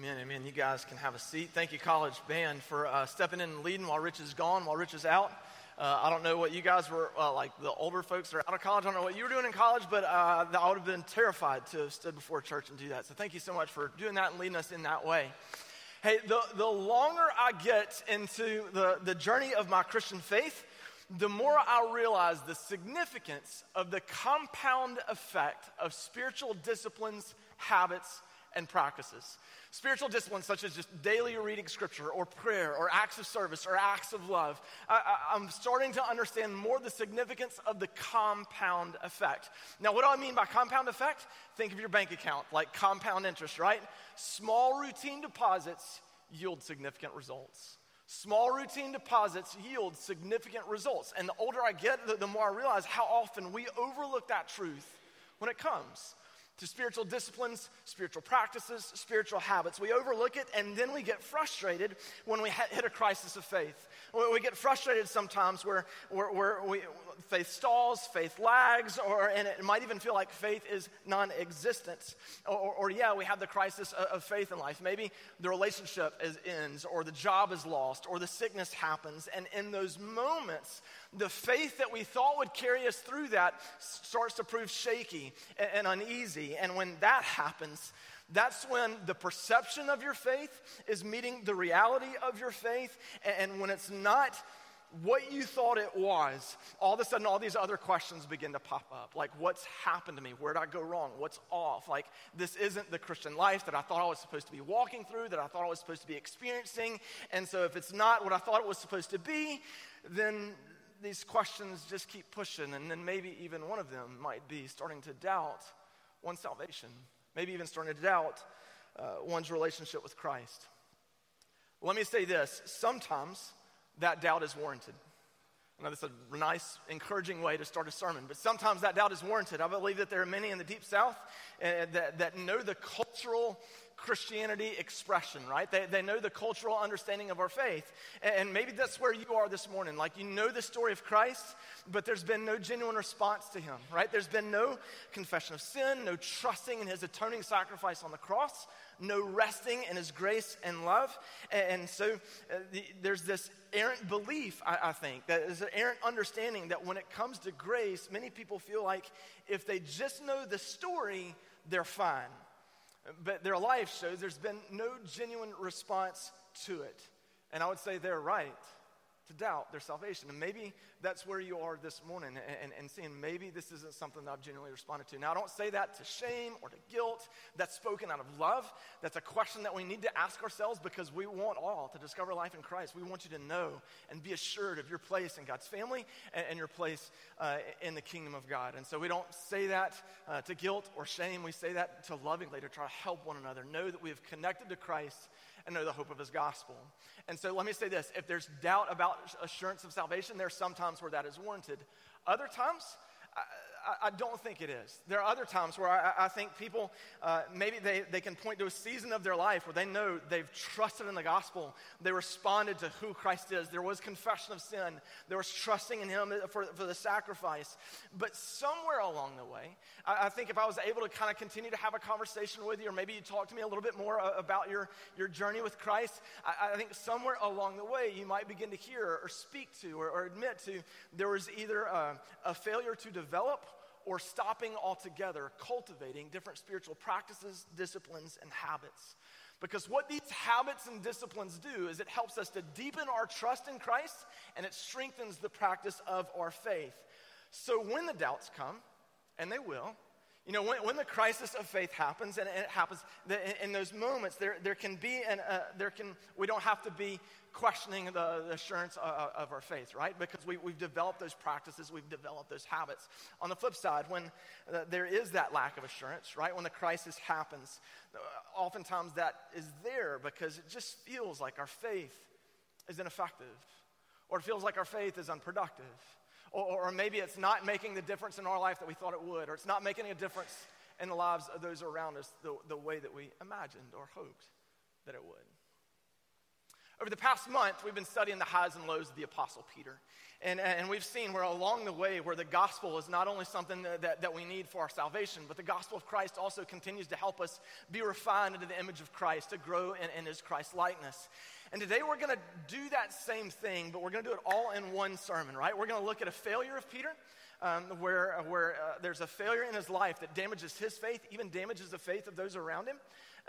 Amen, amen. You guys can have a seat. Thank you, college band, for uh, stepping in and leading while Rich is gone, while Rich is out. Uh, I don't know what you guys were uh, like, the older folks that are out of college. I don't know what you were doing in college, but uh, I would have been terrified to have stood before church and do that. So thank you so much for doing that and leading us in that way. Hey, the, the longer I get into the, the journey of my Christian faith, the more I realize the significance of the compound effect of spiritual disciplines, habits, and practices. Spiritual disciplines such as just daily reading scripture or prayer or acts of service or acts of love. I, am starting to understand more the significance of the compound effect. Now, what do I mean by compound effect? Think of your bank account like compound interest, right? Small routine deposits yield significant results. Small routine deposits yield significant results. And the older I get, the, the more I realize how often we overlook that truth when it comes to spiritual disciplines, spiritual practices, spiritual habits. We overlook it and then we get frustrated when we hit a crisis of faith. We get frustrated sometimes where, where, where we, faith stalls, faith lags, or, and it might even feel like faith is non existent. Or, or, or, yeah, we have the crisis of, of faith in life. Maybe the relationship is, ends, or the job is lost, or the sickness happens. And in those moments, the faith that we thought would carry us through that starts to prove shaky and, and uneasy. And when that happens, that's when the perception of your faith is meeting the reality of your faith. And when it's not what you thought it was, all of a sudden all these other questions begin to pop up. Like, what's happened to me? Where did I go wrong? What's off? Like, this isn't the Christian life that I thought I was supposed to be walking through, that I thought I was supposed to be experiencing. And so, if it's not what I thought it was supposed to be, then these questions just keep pushing. And then maybe even one of them might be starting to doubt one's salvation, maybe even starting to doubt uh, one's relationship with Christ. Let me say this sometimes that doubt is warranted. I know that's a nice, encouraging way to start a sermon, but sometimes that doubt is warranted. I believe that there are many in the Deep South uh, that, that know the cultural Christianity expression, right? They, they know the cultural understanding of our faith. And maybe that's where you are this morning. Like you know the story of Christ, but there's been no genuine response to him, right? There's been no confession of sin, no trusting in his atoning sacrifice on the cross, no resting in his grace and love. And so uh, the, there's this errant belief, I, I think, that is an errant understanding that when it comes to grace, many people feel like if they just know the story, they're fine. But their life shows there's been no genuine response to it. And I would say they're right to doubt their salvation. And maybe that's where you are this morning and, and, seeing maybe this isn't something that I've genuinely responded to. Now, I don't say that to shame or to guilt. That's spoken out of love. That's a question that we need to ask ourselves because we want all to discover life in Christ. We want you to know and be assured of your place in God's family and, and your place uh, in the kingdom of God. And so we don't say that uh, to guilt or shame. We say that to lovingly, to try to help one another. Know that we have connected to Christ and know the hope of his gospel. And so let me say this if there's doubt about assurance of salvation, there's some times where that is warranted. Other times, I, I, don't think it is. There are other times where I, I think people, uh, maybe they, they can point to a season of their life where they know they've trusted in the gospel. They responded to who Christ is. There was confession of sin. There was trusting in Him for, for the sacrifice. But somewhere along the way, I, I think if I was able to kind of continue to have a conversation with you, or maybe you talk to me a little bit more uh, about your, your journey with Christ, I, I, think somewhere along the way you might begin to hear or speak to or, or admit to there was either a, a failure to develop or stopping altogether cultivating different spiritual practices, disciplines, and habits. Because what these habits and disciplines do is it helps us to deepen our trust in Christ and it strengthens the practice of our faith. So when the doubts come, and they will, you know, when, when the crisis of faith happens, and it happens in, in those moments, there, there can be, an, uh, there can, we don't have to be questioning the, the assurance of, uh, uh, of, our faith, right? Because we, we've developed those practices, we've developed those habits. On the flip side, when uh, there is that lack of assurance, right? When the crisis happens, oftentimes that is there because it just feels like our faith is ineffective, or it feels like our faith is unproductive. Or, or, maybe it's not making the difference in our life that we thought it would, or it's not making a difference in the lives of those around us the, the way that we imagined or hoped that it would. Over the past month, we've been studying the highs and lows of the Apostle Peter. And, and we've seen where along the way, where the gospel is not only something that, that we need for our salvation, but the gospel of Christ also continues to help us be refined into the image of Christ, to grow in, in his Christ likeness. And today we're going to do that same thing, but we're going to do it all in one sermon, right? We're going to look at a failure of Peter, um, where, where uh, there's a failure in his life that damages his faith, even damages the faith of those around him.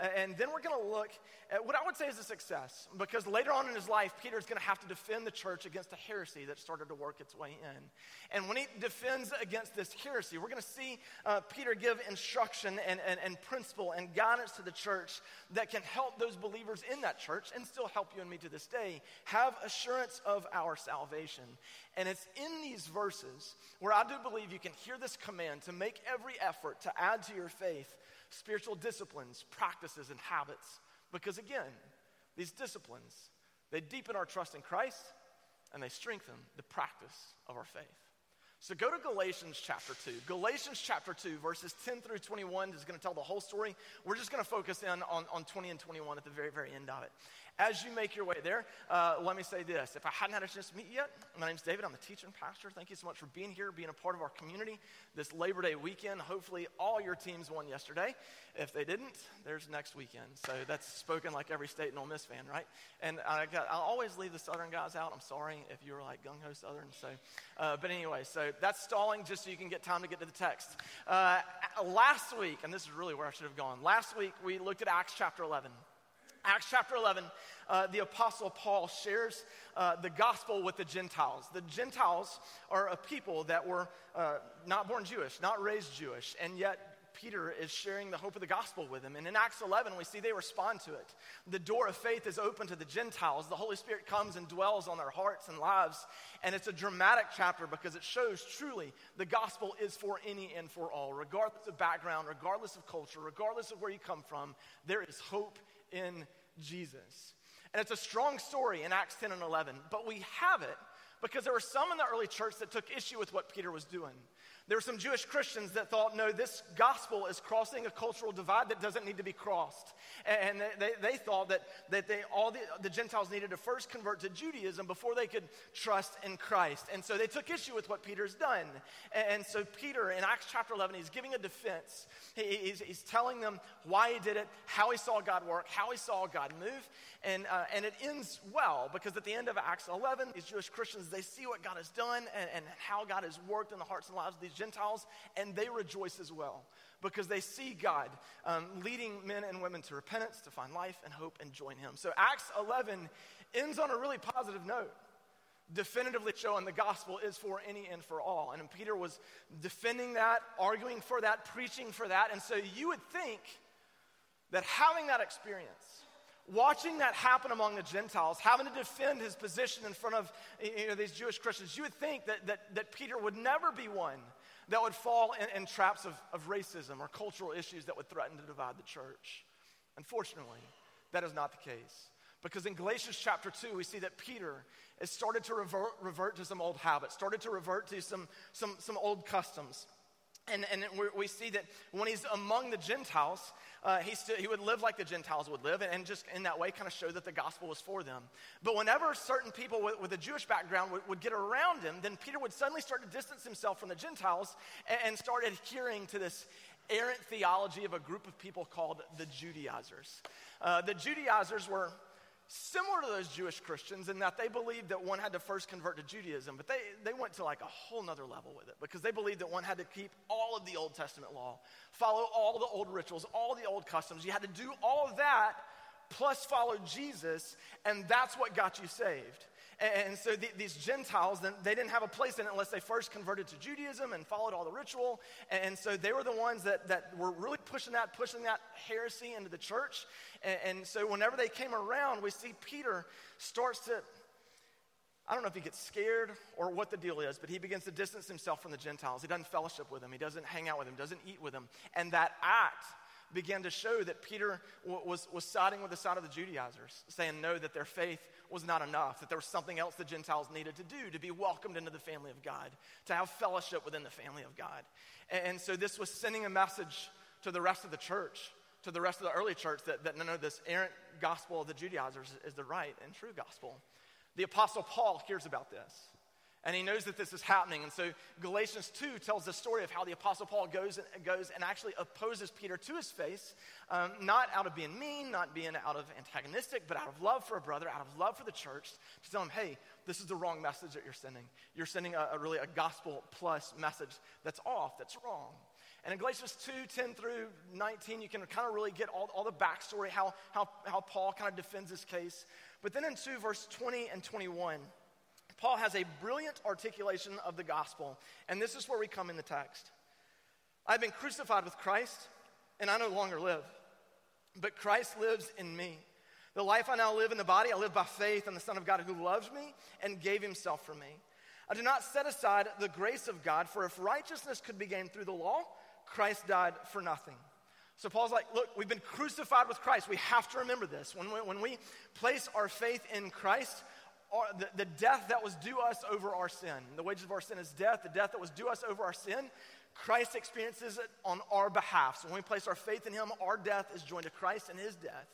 And then we're going to look at what I would say is a success, because later on in his life, Peter is going to have to defend the church against a heresy that started to work its way in. And when he defends against this heresy, we're going to see uh, Peter give instruction and, and, and principle and guidance to the church that can help those believers in that church and still help you and me to this day have assurance of our salvation. And it's in these verses where I do believe you can hear this command to make every effort to add to your faith spiritual disciplines, practices, and habits. Because again, these disciplines, they deepen our trust in Christ and they strengthen the practice of our faith. So go to Galatians chapter 2. Galatians chapter 2, verses 10 through 21 is going to tell the whole story. We're just going to focus in on, on 20 and 21 at the very, very end of it. As you make your way there, uh, let me say this. If I hadn't had a chance to meet you yet, my name's David. I'm a teacher and pastor. Thank you so much for being here, being a part of our community this Labor Day weekend. Hopefully, all your teams won yesterday. If they didn't, there's next weekend. So that's spoken like every state and Ole Miss fan, right? And I got, I'll always leave the Southern guys out. I'm sorry if you were like gung ho Southern. So, uh, but anyway, so that's stalling just so you can get time to get to the text. Uh, last week, and this is really where I should have gone. Last week we looked at Acts chapter 11. Acts chapter 11, uh, the Apostle Paul shares uh, the gospel with the Gentiles. The Gentiles are a people that were uh, not born Jewish, not raised Jewish, and yet Peter is sharing the hope of the gospel with them. And in Acts 11, we see they respond to it. The door of faith is open to the Gentiles. The Holy Spirit comes and dwells on their hearts and lives. And it's a dramatic chapter because it shows truly the gospel is for any and for all, regardless of background, regardless of culture, regardless of where you come from. There is hope in Jesus. And it's a strong story in Acts 10 and 11, but we have it because there were some in the early church that took issue with what Peter was doing. There were some Jewish Christians that thought, no, this gospel is crossing a cultural divide that doesn't need to be crossed. And they, they, thought that, that they, all the, the Gentiles needed to first convert to Judaism before they could trust in Christ. And so they took issue with what Peter's done. And so Peter, in Acts chapter 11, he's giving a defense. He, he's, he's telling them why he did it, how he saw God work, how he saw God move. And, uh, and it ends well because at the end of Acts 11, these Jewish Christians, they see what God has done and, and how God has worked in the hearts and lives of these Gentiles, and they rejoice as well because they see God um, leading men and women to repentance, to find life and hope and join Him. So Acts 11 ends on a really positive note definitively showing the gospel is for any and for all. And Peter was defending that, arguing for that, preaching for that. And so you would think that having that experience, watching that happen among the Gentiles, having to defend his position in front of you know, these Jewish Christians, you would think that, that, that Peter would never be one that would fall in, in traps of, of racism or cultural issues that would threaten to divide the church. Unfortunately, that is not the case. Because in Galatians chapter 2, we see that Peter has started to revert, revert to some old habits, started to revert to some, some, some old customs. And, and we see that when he's among the Gentiles, uh, he, still, he would live like the Gentiles would live, and, and just in that way kind of show that the gospel was for them. But whenever certain people with, with a Jewish background would, would, get around him, then Peter would suddenly start to distance himself from the Gentiles and, and start adhering to this errant theology of a group of people called the Judaizers. Uh, the Judaizers were similar to those Jewish Christians in that they believed that one had to first convert to Judaism, but they, they went to like a whole nother level with it because they believed that one had to keep all of the Old Testament law, follow all the old rituals, all the old customs. You had to do all of that plus follow Jesus, and that's what got you saved. And so the, these Gentiles, they didn't have a place in it unless they first converted to Judaism and followed all the ritual. And so they were the ones that, that were really pushing that, pushing that heresy into the church. And, and so whenever they came around, we see Peter starts to, I don't know if he gets scared or what the deal is, but he begins to distance himself from the Gentiles. He doesn't fellowship with them, he doesn't hang out with them, doesn't eat with them. And that act began to show that Peter was, was siding with the side of the Judaizers, saying no, that their faith was not enough, that there was something else the Gentiles needed to do to be welcomed into the family of God, to have fellowship within the family of God. And, and so this was sending a message to the rest of the church to the rest of the early church that, that no, no, this errant gospel of the Judaizers is the right and true gospel. The Apostle Paul hears about this. And he knows that this is happening. And so Galatians 2 tells the story of how the Apostle Paul goes and, goes and actually opposes Peter to his face, um, not out of being mean, not being out of antagonistic, but out of love for a brother, out of love for the church, to tell him, hey, this is the wrong message that you're sending. You're sending a, a really a gospel plus message that's off, that's wrong. And in Galatians 2 10 through 19, you can kind of really get all, all the backstory, how, how, how Paul kind of defends his case. But then in 2, verse 20 and 21, Paul has a brilliant articulation of the gospel. And this is where we come in the text I've been crucified with Christ, and I no longer live, but Christ lives in me. The life I now live in the body, I live by faith in the Son of God who loves me and gave himself for me. I do not set aside the grace of God, for if righteousness could be gained through the law, Christ died for nothing. So Paul's like, look, we've been crucified with Christ. We have to remember this. When we, when we place our faith in Christ, our, the, the death that was due us over our sin, the wages of our sin is death, the death that was due us over our sin, Christ experiences it on our behalf. So when we place our faith in Him, our death is joined to Christ in His death.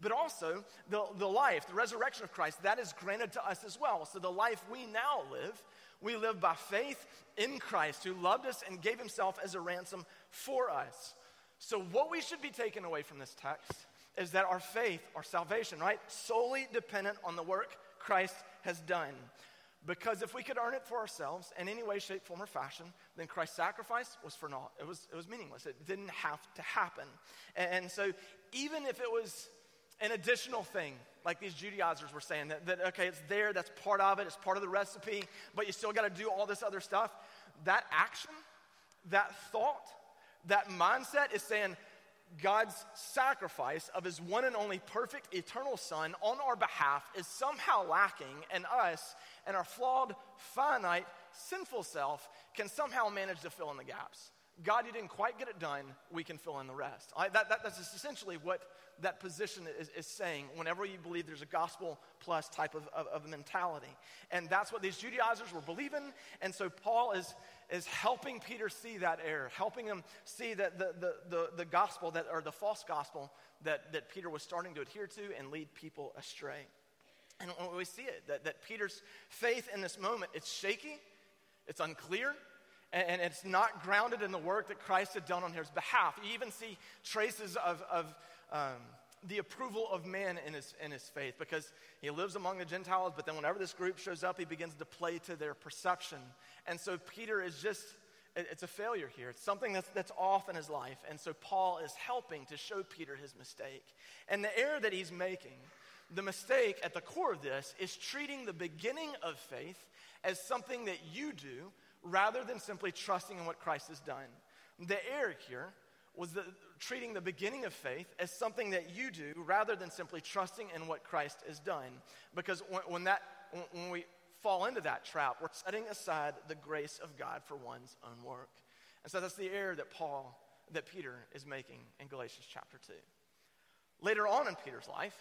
But also, the, the life, the resurrection of Christ, that is granted to us as well. So the life we now live, we live by faith in Christ, who loved us and gave Himself as a ransom for us. So, what we should be taking away from this text is that our faith, our salvation, right, solely dependent on the work Christ has done. Because if we could earn it for ourselves in any way, shape, form, or fashion, then Christ's sacrifice was for naught. It was, it was meaningless. It didn't have to happen. And, so, even if it was an additional thing, like these Judaizers were saying, that, that, okay, it's there, that's part of it, it's part of the recipe, but you still got to do all this other stuff. That action, that thought, that mindset is saying, God's sacrifice of his one and only perfect eternal Son on our behalf is somehow lacking, and us and our flawed, finite, sinful self can somehow manage to fill in the gaps. God, you didn't quite get it done, we can fill in the rest. I, that, that, that's essentially what that position is, is, saying whenever you believe there's a gospel plus type of, of, of mentality. And that's what these Judaizers were believing. And so Paul is, is helping Peter see that error, helping him see that the, the, the, the gospel that, or the false gospel that, that Peter was starting to adhere to and lead people astray. And we see it, that, that Peter's faith in this moment, it's shaky, it's unclear, and, and it's not grounded in the work that Christ had done on his behalf. You even see traces of, of um, the approval of man in his, in his faith because he lives among the Gentiles, but then whenever this group shows up, he begins to play to their perception. And so Peter is just, it's a failure here. It's something that's, that's off in his life. And so Paul is helping to show Peter his mistake. And the error that he's making, the mistake at the core of this, is treating the beginning of faith as something that you do rather than simply trusting in what Christ has done. The error here was the, treating the beginning of faith as something that you do rather than simply trusting in what Christ has done. Because when, when that, when we fall into that trap, we're setting aside the grace of God for one's own work. And so that's the error that Paul, that Peter is making in Galatians chapter 2. Later on in Peter's life,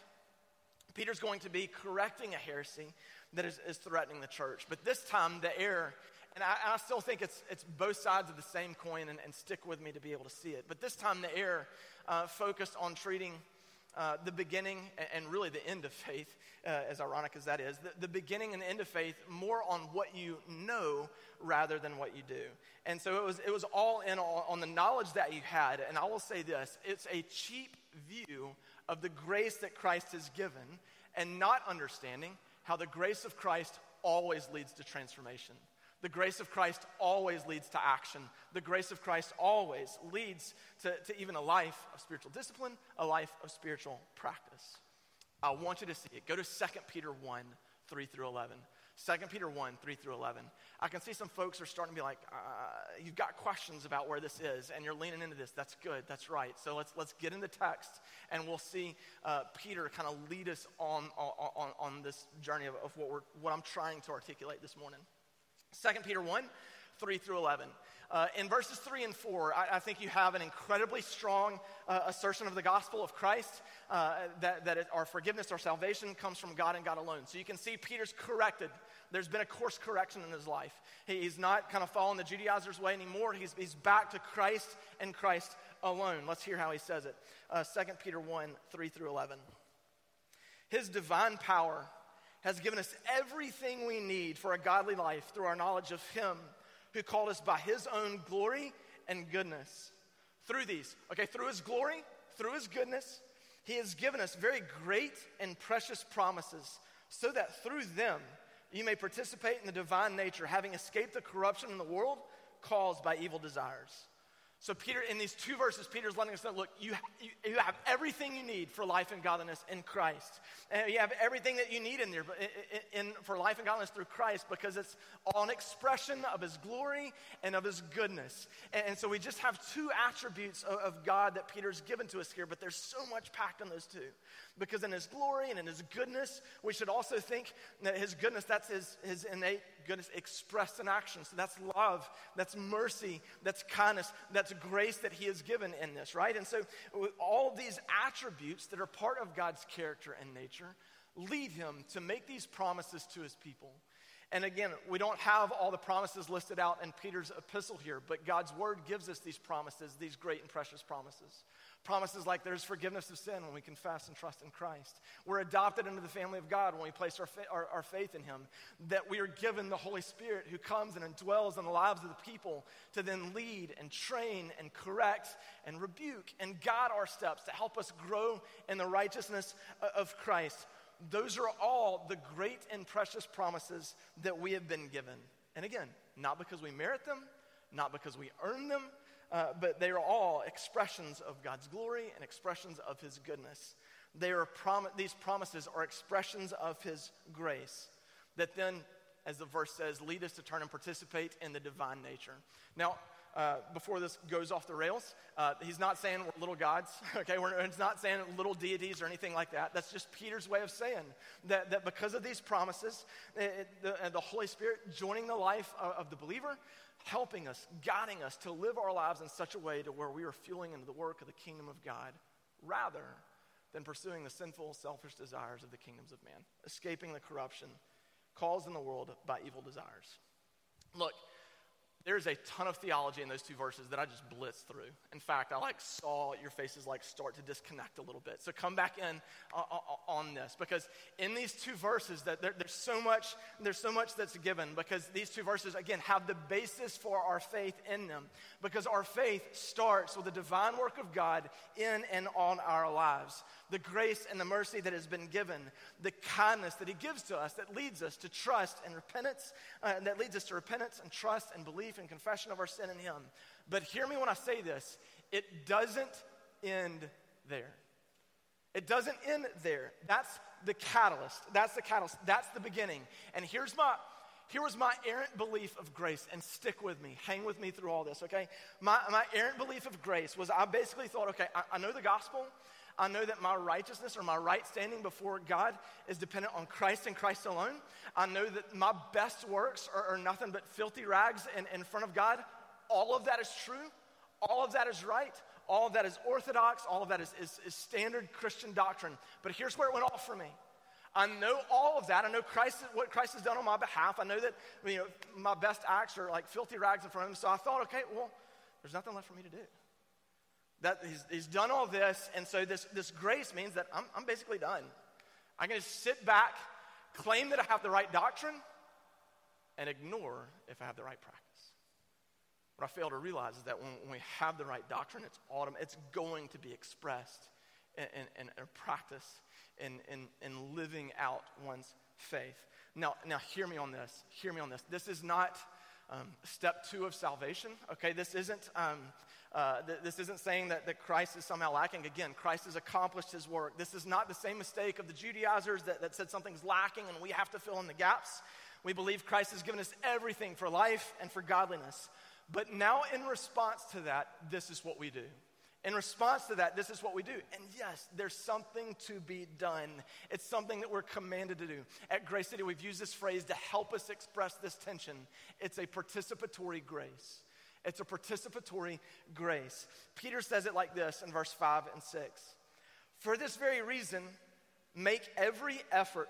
Peter's going to be correcting a heresy that is, is threatening the church. But this time, the error and I, I, still think it's, it's both sides of the same coin, and, and, stick with me to be able to see it. But this time, the error uh, focused on treating uh, the beginning and, and, really the end of faith, uh, as ironic as that is, the, the, beginning and the end of faith more on what you know rather than what you do. And so it was, it was all in on, on the knowledge that you had. And I will say this it's a cheap view of the grace that Christ has given, and not understanding how the grace of Christ always leads to transformation. The grace of Christ always leads to action. The grace of Christ always leads to, to even a life of spiritual discipline, a life of spiritual practice. I want you to see it. Go to 2 Peter 1, 3 through 11. 2 Peter 1, 3 through 11. I can see some folks are starting to be like, uh, you've got questions about where this is, and you're leaning into this. That's good. That's right. So let's, let's get in the text, and we'll see uh, Peter kind of lead us on, on, on this journey of, of what, we're, what I'm trying to articulate this morning. 2 Peter 1, 3 through 11. Uh, in verses 3 and 4, I, I, think you have an incredibly strong uh, assertion of the gospel of Christ uh, that, that it, our forgiveness, our salvation comes from God and God alone. So you can see Peter's corrected. There's been a course correction in his life. He, he's not kind of following the Judaizers' way anymore. He's, he's back to Christ and Christ alone. Let's hear how he says it. Uh, 2 Peter 1 3 through 11. His divine power has given us everything we need for a godly life through our knowledge of Him who called us by His own glory and goodness. Through these, okay, through His glory, through His goodness, He has given us very great and precious promises so that through them you may participate in the divine nature, having escaped the corruption in the world caused by evil desires. So, Peter, in these two verses, Peter's letting us know look, you, you, you, have everything you need for life and godliness in Christ. And you have everything that you need in there in, in, for life and godliness through Christ because it's all an expression of his glory and of his goodness. And, and so, we just have two attributes of, of, God that Peter's given to us here, but there's so much packed in those two. Because in his glory and in his goodness, we should also think that his goodness, that's his, his innate goodness expressed in action. So that's love, that's mercy, that's kindness, that's grace that He has given in this, right? And so all these attributes that are part of God's character and nature lead Him to make these promises to His people. And again, we don't have all the promises listed out in Peter's epistle here, but God's word gives us these promises, these great and precious promises. Promises like there's forgiveness of sin when we confess and trust in Christ. We're adopted into the family of God when we place our, fa- our, our, faith in Him. That we are given the Holy Spirit who comes and indwells in the lives of the people to then lead and train and correct and rebuke and guide our steps to help us grow in the righteousness of Christ. Those are all the great and precious promises that we have been given. And again, not because we merit them, not because we earn them, uh, but they are all expressions of God's glory and expressions of His goodness. They are prom- these promises are expressions of His grace that then, as the verse says, lead us to turn and participate in the divine nature. Now, uh, before this goes off the rails, uh, he's not saying we're little gods, okay? We're, it's not saying little deities or anything like that. That's just Peter's way of saying that, that because of these promises, it, the, the Holy Spirit joining the life of, of the believer, helping us, guiding us to live our lives in such a way to where we are fueling into the work of the kingdom of God rather than pursuing the sinful, selfish desires of the kingdoms of man, escaping the corruption caused in the world by evil desires. Look, there's a ton of theology in those two verses that I just blitzed through. In fact, I like saw your faces like start to disconnect a little bit. So come back in uh, uh, uh, on this because in these two verses that there, there's so much there's so much that's given because these two verses again have the basis for our faith in them because our faith starts with the divine work of God in and on our lives the grace and the mercy that has been given, the kindness that He gives to us that leads us to trust and repentance, uh, that leads us to repentance and trust and belief and confession of our sin in Him. But hear me when I say this it doesn't end there. It doesn't end there. That's the catalyst. That's the catalyst. That's the beginning. And here's my here was my errant belief of grace, and stick with me, hang with me through all this, okay? My, my errant belief of grace was I basically thought, okay, I, I know the gospel, I know that my righteousness or my right standing before God is dependent on Christ and Christ alone. I know that my best works are, are nothing but filthy rags in, in front of God. All of that is true. All of that is right. All of that is orthodox. All of that is, is, is standard Christian doctrine. But here's where it went off for me. I know all of that. I know Christ, what Christ has done on my behalf. I know that you know, my best acts are like filthy rags in front of him. So I thought, okay, well, there's nothing left for me to do. That he's, he's done all this, and so this, this grace means that I'm, I'm basically done. I can just sit back, claim that I have the right doctrine, and ignore if I have the right practice. What I fail to realize is that when, when we have the right doctrine, it's autumn, it's going to be expressed in, in, in practice, in, in, in living out one's faith. Now, now, hear me on this. Hear me on this. This is not um, step two of salvation, okay? This isn't um, uh, th- this isn't saying that, that Christ is somehow lacking. Again, Christ has accomplished his work. This is not the same mistake of the Judaizers that, that said something's lacking and we have to fill in the gaps. We believe Christ has given us everything for life and for godliness. But now, in response to that, this is what we do. In response to that, this is what we do. And yes, there's something to be done. It's something that we're commanded to do. At Grace City, we've used this phrase to help us express this tension. It's a participatory grace. It's a participatory grace. Peter says it like this in verse 5 and 6. For this very reason, make every effort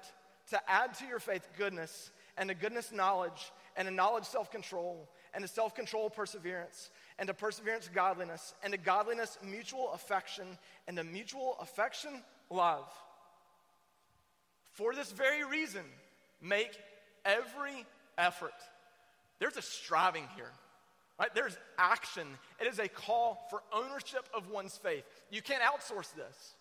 to add to your faith goodness, and to goodness knowledge, and to knowledge self control, and to self control, perseverance, and to perseverance, godliness, and to godliness, mutual affection, and to mutual affection, love. For this very reason, make every effort. There's a striving here. Right? There's action. It is a call for ownership of one's faith. You can't outsource this.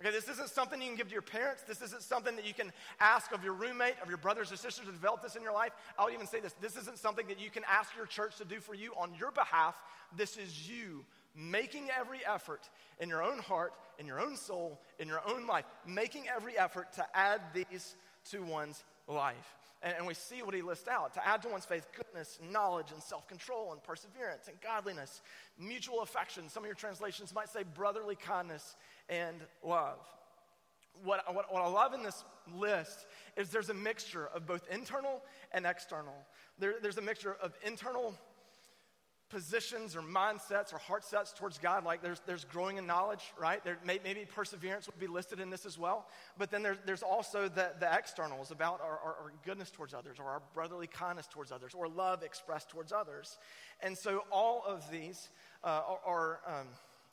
Okay, this isn't something you can give to your parents. This isn't something that you can ask of your roommate, of your brothers or sisters to develop this in your life. I would even say this this isn't something that you can ask your church to do for you on your behalf. This is you making every effort in your own heart, in your own soul, in your own life, making every effort to add these to one's life. And, and we see what he lists out to add to one's faith goodness, knowledge, and self control, and perseverance, and godliness, mutual affection. Some of your translations might say brotherly kindness and love. What, what, what I love in this list is there's a mixture of both internal and external. There, there's a mixture of internal positions or mindsets or heart sets towards God, like there's, there's growing in knowledge, right? There may, maybe perseverance would be listed in this as well. But then there's, there's also the, the externals about our, our, our goodness towards others or our brotherly kindness towards others or love expressed towards others. And so all of these uh, are, are um,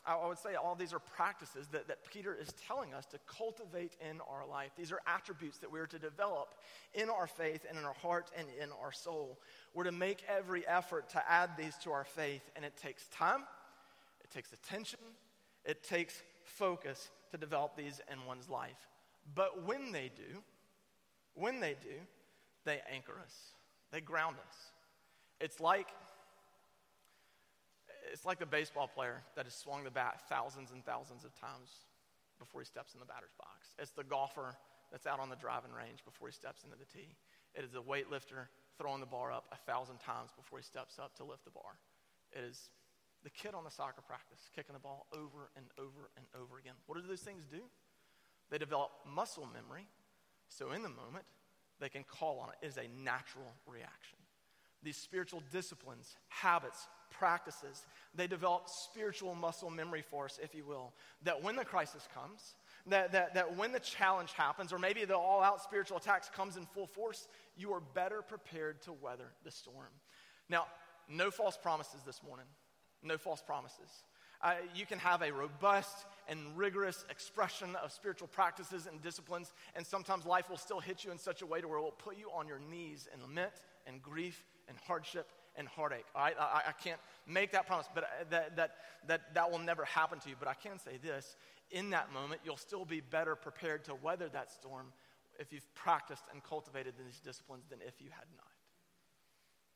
I would say all these are practices that, that Peter is telling us to cultivate in our life. These are attributes that we're to develop in our faith and in our heart and in our soul. We're to make every effort to add these to our faith, and it takes time, it takes attention, it takes focus to develop these in one's life. But when they do, when they do, they anchor us, they ground us. It's like it's like the baseball player that has swung the bat thousands and thousands of times before he steps in the batter's box. It's the golfer that's out on the driving range before he steps into the tee. It is the weightlifter throwing the bar up a thousand times before he steps up to lift the bar. It is the kid on the soccer practice kicking the ball over and over and over again. What do those things do? They develop muscle memory, so in the moment, they can call on it. It is a natural reaction. These spiritual disciplines, habits, practices, they develop spiritual muscle memory for us, if you will, that when the crisis comes, that, that, that when the challenge happens, or maybe the all out spiritual attacks comes in full force, you are better prepared to weather the storm. Now, no false promises this morning. No false promises. Uh, you can have a robust and rigorous expression of spiritual practices and disciplines, and sometimes life will still hit you in such a way to where it will put you on your knees in lament and grief and hardship and heartache. All right? I, I can't make that promise, but uh, that, that, that, that will never happen to you. But I can say this in that moment, you'll still be better prepared to weather that storm if you've practiced and cultivated these disciplines than if you had not.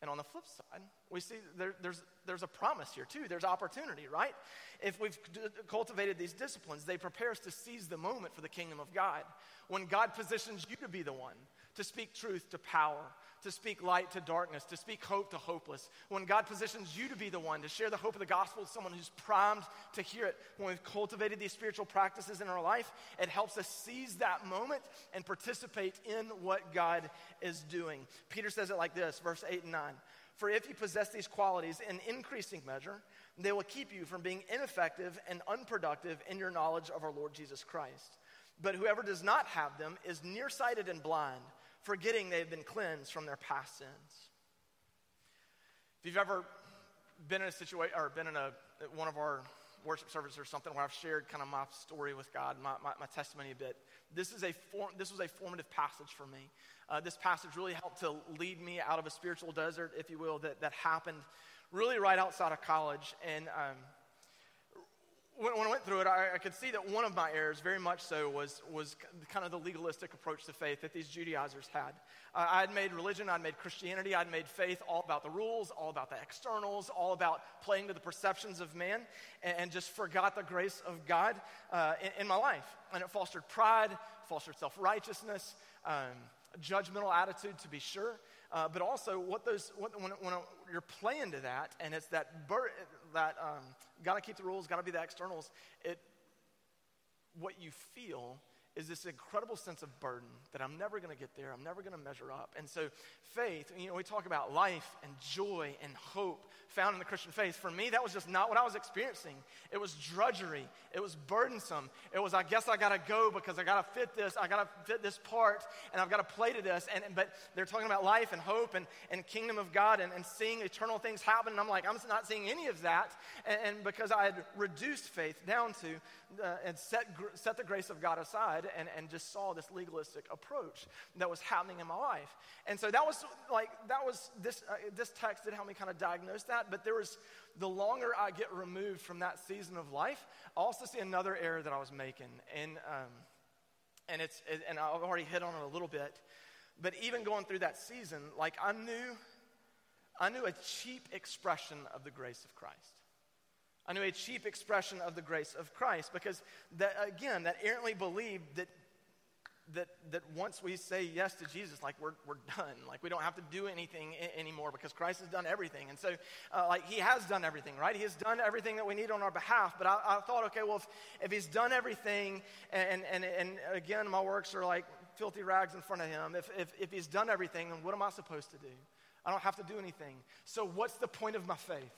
And on the flip side, we see there, there's, there's a promise here too. There's opportunity, right? If we've cultivated these disciplines, they prepare us to seize the moment for the kingdom of God. When God positions you to be the one to speak truth to power, to speak light to darkness, to speak hope to hopeless. When God positions you to be the one to share the hope of the gospel with someone who's primed to hear it, when we've cultivated these spiritual practices in our life, it helps us seize that moment and participate in what God is doing. Peter says it like this, verse 8 and 9. For if you possess these qualities in increasing measure, they will keep you from being ineffective and unproductive in your knowledge of our Lord Jesus Christ. But whoever does not have them is nearsighted and blind forgetting they've been cleansed from their past sins. If you've ever been in a situation or been in a, one of our worship service or something where I've shared kind of my story with God, my, my, my testimony a bit, this, is a form, this was a formative passage for me. Uh, this passage really helped to lead me out of a spiritual desert, if you will, that, that happened really right outside of college. And um, when, I went through it, I, I, could see that one of my errors, very much so, was, was kind of the legalistic approach to faith that these Judaizers had. Uh, I had made religion, I'd made Christianity, I'd made faith all about the rules, all about the externals, all about playing to the perceptions of man, and, and just forgot the grace of God uh, in, in, my life. And it fostered pride, fostered self righteousness, um, judgmental attitude, to be sure. Uh, but also, what those what, when, when you're playing to that, and it's that that um, got to keep the rules, got to be the externals. It what you feel is this incredible sense of burden that I'm never going to get there. I'm never going to measure up. And so, faith, you know, we talk about life and joy and hope found in the Christian faith. For me, that was just not what I was experiencing. It was drudgery, it was burdensome. It was, I guess I got to go because I got to fit this, I got to fit this part, and I've got to play to this. And, but they're talking about life and hope and, and kingdom of God and, and seeing eternal things happen. And I'm like, I'm not seeing any of that. And, and because I had reduced faith down to uh, and set, set the grace of God aside and, and just saw this legalistic approach that was happening in my life. And so that was like, that was, this, uh, this text did help me kind of diagnose that. But there was, the longer I get removed from that season of life, I also see another error that I was making. And, um, and, it's, and I've already hit on it a little bit. But even going through that season, like I knew, I knew a cheap expression of the grace of Christ. I knew a cheap expression of the grace of Christ because, that, again, that errantly believed that, that, that once we say yes to Jesus, like we're, we're done. Like we don't have to do anything I- anymore because Christ has done everything. And so, uh, like, He has done everything, right? He has done everything that we need on our behalf. But I, I thought, okay, well, if, if He's done everything, and, and, and again, my works are like filthy rags in front of Him, if, if, if He's done everything, then what am I supposed to do? I don't have to do anything. So, what's the point of my faith?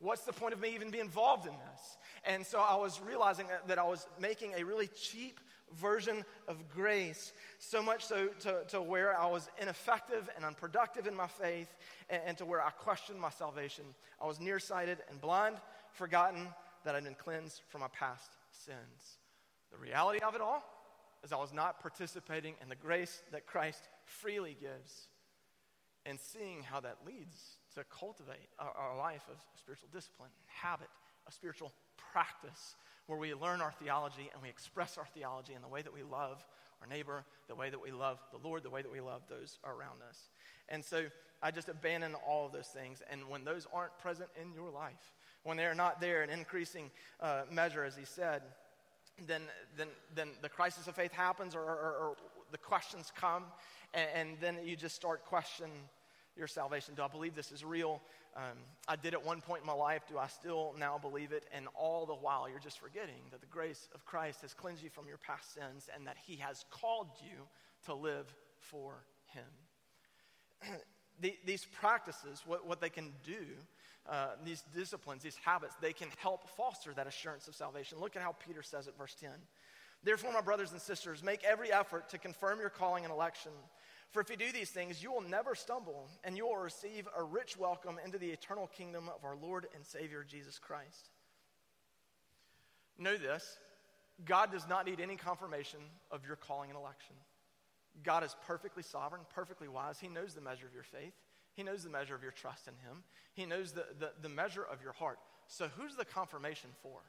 What's the point of me even being involved in this? And so I was realizing that, I was making a really cheap version of grace, so much so to, to where I was ineffective and unproductive in my faith, and, and to where I questioned my salvation. I was nearsighted and blind, forgotten that I'd been cleansed from my past sins. The reality of it all is I was not participating in the grace that Christ freely gives and seeing how that leads to cultivate our, life of spiritual discipline, habit, a spiritual practice where we learn our theology and we express our theology in the way that we love our neighbor, the way that we love the Lord, the way that we love those around us. And so I just abandon all of those things. And when those aren't present in your life, when they're not there in increasing uh, measure, as he said, then, then, then the crisis of faith happens or, or, or the questions come, and, and, then you just start questioning your salvation? Do I believe this is real? Um, I did at one point in my life. Do I still now believe it? And all the while, you're just forgetting that the grace of Christ has cleansed you from your past sins and that He has called you to live for Him. the, these practices, what, what they can do, uh, these disciplines, these habits, they can help foster that assurance of salvation. Look at how Peter says it, verse 10. Therefore, my brothers and sisters, make every effort to confirm your calling and election. For if you do these things, you will never stumble, and you will receive a rich welcome into the eternal kingdom of our Lord and Savior Jesus Christ. Know this God does not need any confirmation of your calling and election. God is perfectly sovereign, perfectly wise. He knows the measure of your faith, He knows the measure of your trust in Him, He knows the, the, the measure of your heart. So, who's the confirmation for?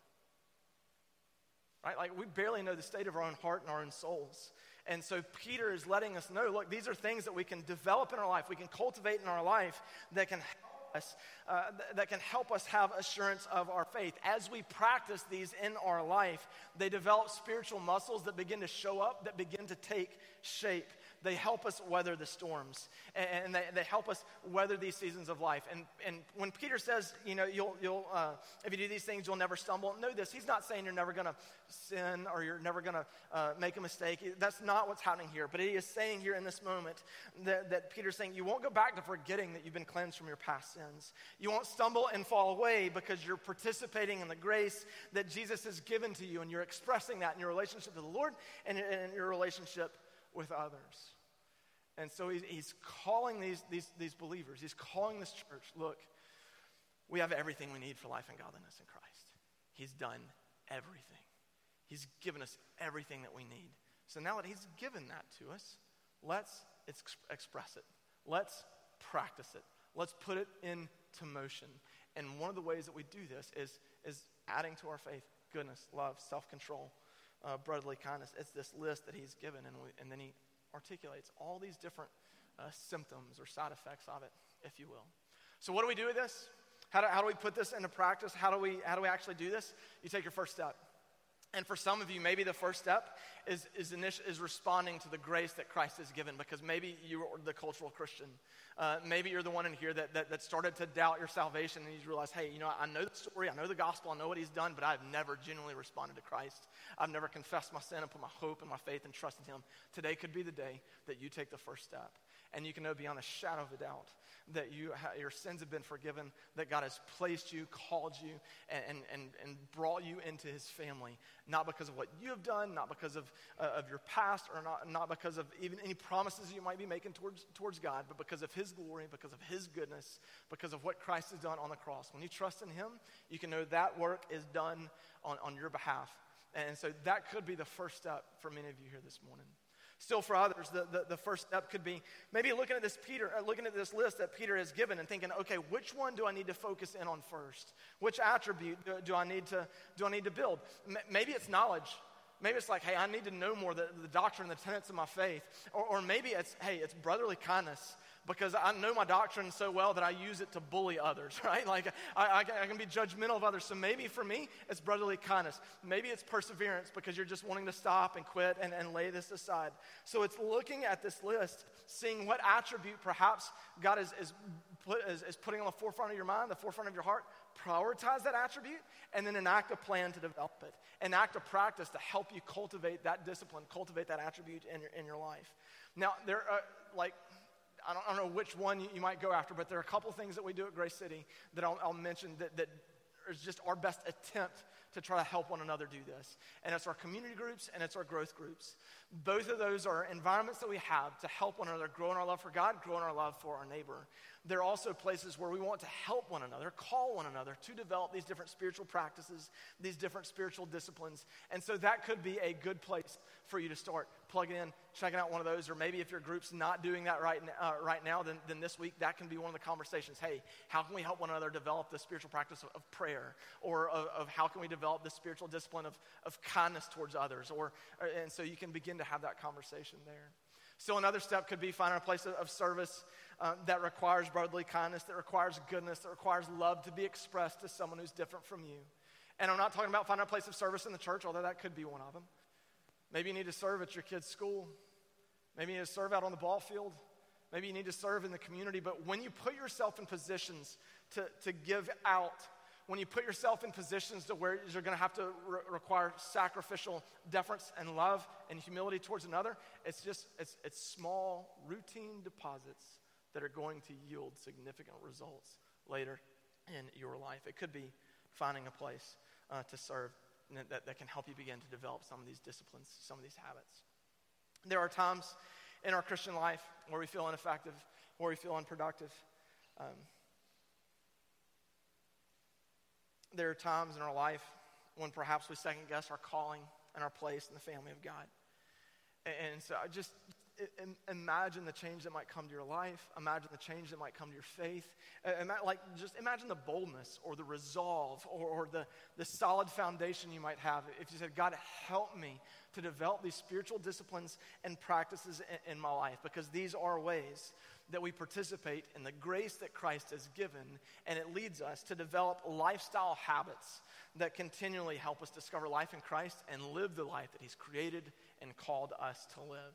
Right? Like, we barely know the state of our own heart and our own souls. And so Peter is letting us know look, these are things that we can develop in our life, we can cultivate in our life that can help us, uh, th- that can help us have assurance of our faith. As we practice these in our life, they develop spiritual muscles that begin to show up, that begin to take shape they help us weather the storms and they, they help us weather these seasons of life. And, and when Peter says, you know, you'll, you'll, uh, if you do these things, you'll never stumble, know this. He's not saying you're never going to sin or you're never going to uh, make a mistake. That's not what's happening here. But he is saying here in this moment that, that Peter's saying you won't go back to forgetting that you've been cleansed from your past sins. You won't stumble and fall away because you're participating in the grace that Jesus has given to you and you're expressing that in your relationship to the Lord and in your relationship with others. And so he's, calling these, these, these believers, he's calling this church look, we have everything we need for life and godliness in Christ. He's done everything, He's given us everything that we need. So now that He's given that to us, let's ex- express it, let's practice it, let's put it into motion. And one of the ways that we do this is, is adding to our faith goodness, love, self control uh, brotherly kindness. It's this list that he's given, and, we, and then he articulates all these different uh, symptoms or side effects of it, if you will. So, what do we do with this? How do, how do we put this into practice? How do, we, how do we actually do this? You take your first step. And for some of you, maybe the first step is, is, init- is responding to the grace that Christ has given because maybe you're the cultural Christian. Uh, maybe you're the one in here that, that, that, started to doubt your salvation and you realize, hey, you know, I know the story, I know the gospel, I know what he's done, but I've never genuinely responded to Christ. I've never confessed my sin and put my hope and my faith and trust in him. Today could be the day that you take the first step and you can know beyond a shadow of a doubt that you ha- your sins have been forgiven, that God has placed you, called you, and, and, and brought you into his family, not because of what you have done, not because of, uh, of your past, or not, not because of even any promises you might be making towards, towards God, but because of his glory, because of his goodness, because of what Christ has done on the cross. When you trust in him, you can know that work is done on, on your behalf. And so that could be the first step for many of you here this morning. Still, for others, the, the, the, first step could be maybe looking at this Peter, uh, looking at this list that Peter has given and thinking, okay, which one do I need to focus in on first? Which attribute do, do I need to do I need to build? M- maybe it's knowledge. Maybe it's like, hey, I need to know more the, the doctrine the tenets of my faith. Or, or maybe it's, hey, it's brotherly kindness because I know my doctrine so well that I use it to bully others, right? Like I, I, can be judgmental of others. So maybe for me, it's brotherly kindness. Maybe it's perseverance because you're just wanting to stop and quit and, and lay this aside. So it's looking at this list, seeing what attribute perhaps God is, is, put, is, is putting on the forefront of your mind, the forefront of your heart. Prioritize that attribute and then enact a plan to develop it. Enact a practice to help you cultivate that discipline, cultivate that attribute in your, in your life. Now, there are like I don't, I don't know which one you, might go after, but there are a couple things that we do at Grace City that I'll, I'll mention that, that is just our best attempt to try to help one another do this. And it's our community groups and it's our growth groups. Both of those are environments that we have to help one another grow in our love for God, grow in our love for our neighbor. They're also places where we want to help one another, call one another to develop these different spiritual practices, these different spiritual disciplines. And so that could be a good place for you to start plugging in, checking out one of those. Or maybe if your group's not doing that right, uh, right now, then, then this week that can be one of the conversations. Hey, how can we help one another develop the spiritual practice of, of prayer? Or of, of, how can we develop the spiritual discipline of, of kindness towards others? Or, or, and so you can begin to have that conversation there. Still, another step could be finding a place of, of service um, that requires brotherly kindness, that requires goodness, that requires love to be expressed to someone who's different from you. And I'm not talking about finding a place of service in the church, although that could be one of them. Maybe you need to serve at your kid's school. Maybe you need to serve out on the ball field. Maybe you need to serve in the community. But when you put yourself in positions to, to give out, when you put yourself in positions to where you're going to have to re- require sacrificial deference and love and humility towards another, it's just it's, it's small routine deposits that are going to yield significant results later in your life. It could be finding a place uh, to serve that, that can help you begin to develop some of these disciplines, some of these habits. There are times in our Christian life where we feel ineffective, where we feel unproductive. Um, there are times in our life when perhaps we second guess our calling and our place in the family of God. And, and so I just imagine the change that might come to your life. Imagine the change that might come to your faith. like, just imagine the boldness or the resolve or, or the, the solid foundation you might have if you said, God, help me to develop these spiritual disciplines and practices in, in my life because these are ways that we participate in the grace that Christ has given, and it leads us to develop lifestyle habits that continually help us discover life in Christ and live the life that He's created and called us to live.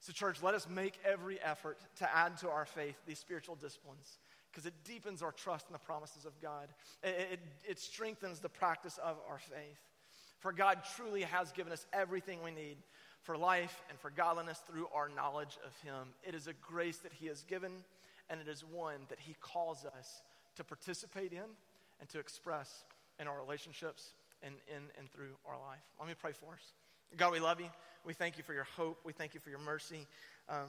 So, church, let us make every effort to add to our faith these spiritual disciplines because it deepens our trust in the promises of God. It, it, it, strengthens the practice of our faith. For God truly has given us everything we need for life and for godliness through our knowledge of Him. It is a grace that He has given, and it is one that He calls us to participate in and to express in our relationships and in and through our life. Let me pray for us. God, we love you. We thank you for your hope. We thank you for your mercy. Um,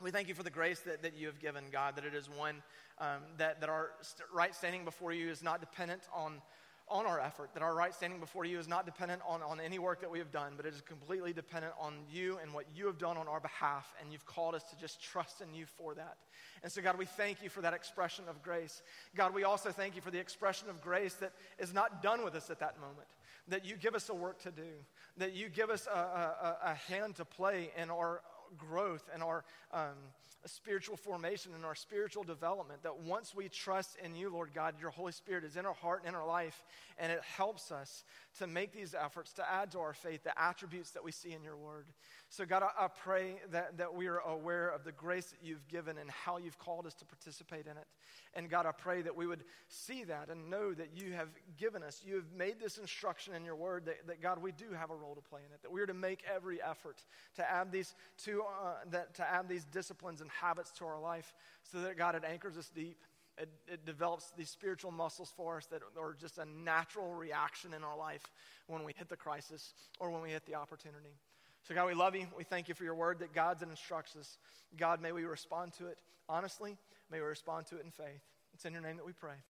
we thank you for the grace that, that you have given, God, that it is one um, that, that our right standing before you is not dependent on, on our effort, that our right standing before you is not dependent on, on any work that we have done, but it is completely dependent on you and what you have done on our behalf, and you've called us to just trust in you for that. And so, God, we thank you for that expression of grace. God, we also thank you for the expression of grace that is not done with us at that moment, that you give us a work to do, that you give us a, a, a hand to play in our growth and our um, spiritual formation and our spiritual development. That once we trust in you, Lord God, your Holy Spirit is in our heart and in our life, and it helps us to make these efforts to add to our faith the attributes that we see in your word. So, God, I, I pray that, that we are aware of the grace that you've given and how you've called us to participate in it. And God, I pray that we would see that and know that you have given us, you have made this instruction in your word that, that God, we do have a role to play in it, that we are to make every effort to add these to, uh, that, to add these disciplines and habits to our life so that, God, it anchors us deep. It, it, develops these spiritual muscles for us that are just a natural reaction in our life when we hit the crisis or when we hit the opportunity. So, God, we love you. We thank you for your word that guides and instructs us. God, may we respond to it honestly. May we respond to it in faith. It's in your name that we pray.